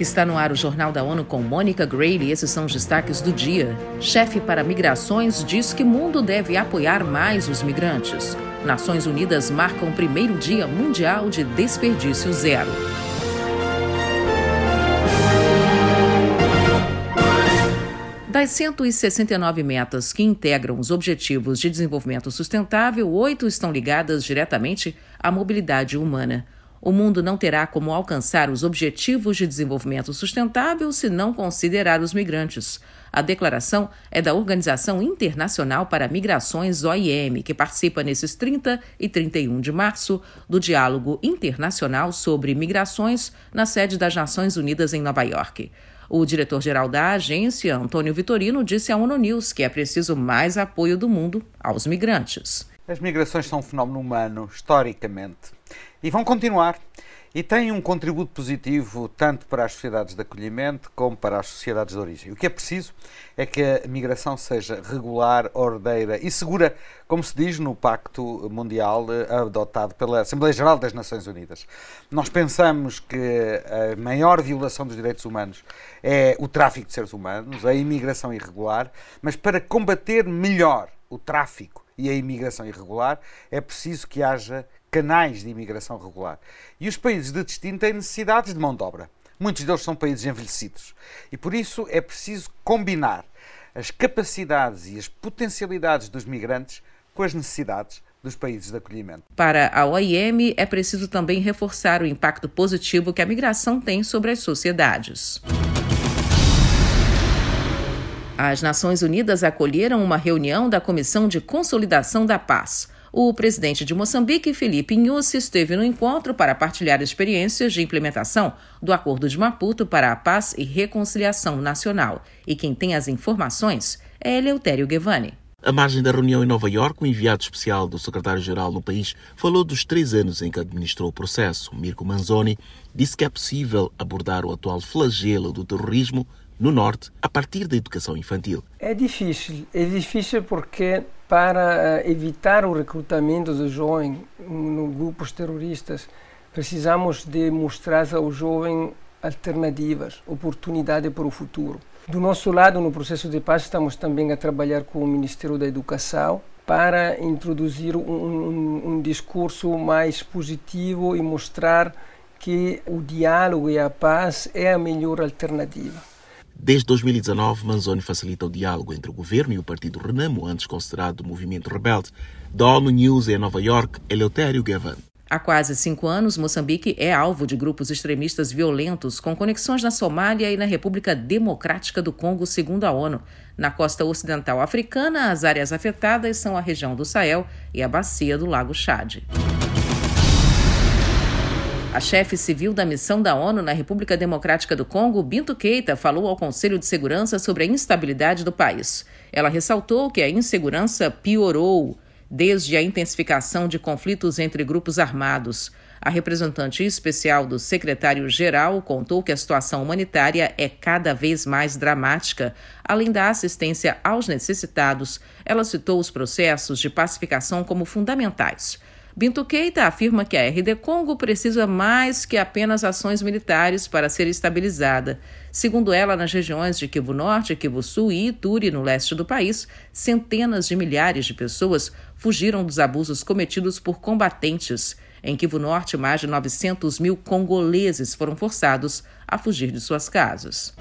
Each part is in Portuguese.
Está no ar o Jornal da ONU com Mônica Grayle e esses são os destaques do dia. Chefe para migrações diz que mundo deve apoiar mais os migrantes. Nações Unidas marcam o primeiro dia mundial de desperdício zero. Das 169 metas que integram os Objetivos de Desenvolvimento Sustentável, oito estão ligadas diretamente à mobilidade humana. O mundo não terá como alcançar os Objetivos de Desenvolvimento Sustentável se não considerar os migrantes. A declaração é da Organização Internacional para Migrações, OIM, que participa nesses 30 e 31 de março do Diálogo Internacional sobre Migrações na sede das Nações Unidas em Nova York. O diretor-geral da agência, Antônio Vitorino, disse à ONU News que é preciso mais apoio do mundo aos migrantes. As migrações são um fenómeno humano, historicamente, e vão continuar. E têm um contributo positivo tanto para as sociedades de acolhimento como para as sociedades de origem. O que é preciso é que a migração seja regular, ordeira e segura, como se diz no Pacto Mundial eh, adotado pela Assembleia Geral das Nações Unidas. Nós pensamos que a maior violação dos direitos humanos é o tráfico de seres humanos, a imigração irregular, mas para combater melhor o tráfico e a imigração irregular, é preciso que haja canais de imigração regular. E os países de destino têm necessidades de mão de obra. Muitos deles são países envelhecidos. E por isso é preciso combinar as capacidades e as potencialidades dos migrantes com as necessidades dos países de acolhimento. Para a OIM, é preciso também reforçar o impacto positivo que a migração tem sobre as sociedades. As Nações Unidas acolheram uma reunião da Comissão de Consolidação da Paz. O presidente de Moçambique, Felipe Nyusi, esteve no encontro para partilhar experiências de implementação do Acordo de Maputo para a Paz e Reconciliação Nacional. E quem tem as informações é Eleutério Guevani. À margem da reunião em Nova Iorque, o enviado especial do secretário-geral no país falou dos três anos em que administrou o processo. Mirko Manzoni disse que é possível abordar o atual flagelo do terrorismo no Norte a partir da educação infantil. É difícil. É difícil porque para eh, evitar o recrutamento de jovens em grupos terroristas, precisamos de mostrar ao jovem alternativas, oportunidade para o futuro. Do nosso lado, no processo de paz, estamos também a trabalhar com o Ministério da Educação para introduzir um, um, um discurso mais positivo e mostrar que o diálogo e a paz é a melhor alternativa. Desde 2019, Manzoni facilita o diálogo entre o governo e o partido Renamo, antes considerado movimento rebelde. Da ONU News em Nova York, Eleutério Gavan. Há quase cinco anos, Moçambique é alvo de grupos extremistas violentos com conexões na Somália e na República Democrática do Congo, segundo a ONU. Na costa ocidental africana, as áreas afetadas são a região do Sahel e a bacia do Lago Chade. A chefe civil da missão da ONU na República Democrática do Congo, Binto Keita, falou ao Conselho de Segurança sobre a instabilidade do país. Ela ressaltou que a insegurança piorou desde a intensificação de conflitos entre grupos armados. A representante especial do secretário-geral contou que a situação humanitária é cada vez mais dramática. Além da assistência aos necessitados, ela citou os processos de pacificação como fundamentais. Bintu Keita afirma que a RD Congo precisa mais que apenas ações militares para ser estabilizada. Segundo ela, nas regiões de Kivu Norte, Kivu Sul e Ituri, no leste do país, centenas de milhares de pessoas fugiram dos abusos cometidos por combatentes. Em Kivu Norte, mais de 900 mil congoleses foram forçados a fugir de suas casas.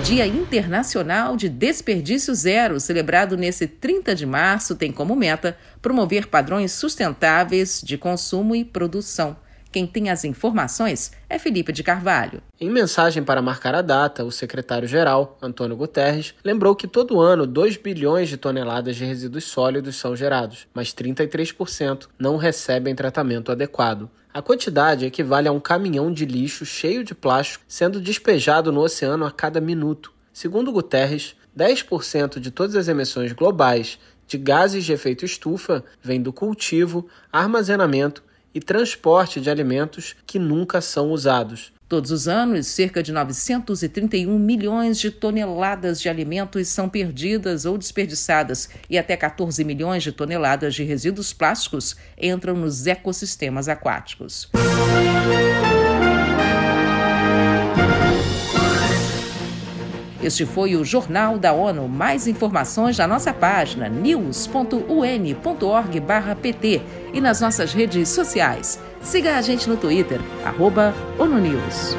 Dia Internacional de Desperdício Zero, celebrado nesse 30 de março, tem como meta promover padrões sustentáveis de consumo e produção. Quem tem as informações é Felipe de Carvalho. Em mensagem para marcar a data, o secretário-geral, Antônio Guterres, lembrou que todo ano 2 bilhões de toneladas de resíduos sólidos são gerados, mas 33% não recebem tratamento adequado. A quantidade equivale a um caminhão de lixo cheio de plástico sendo despejado no oceano a cada minuto. Segundo Guterres, 10% de todas as emissões globais de gases de efeito estufa vêm do cultivo, armazenamento e transporte de alimentos que nunca são usados. Todos os anos, cerca de 931 milhões de toneladas de alimentos são perdidas ou desperdiçadas e até 14 milhões de toneladas de resíduos plásticos entram nos ecossistemas aquáticos. Este foi o Jornal da ONU. Mais informações na nossa página news.un.org/pt e nas nossas redes sociais. Siga a gente no Twitter, arroba ONU News.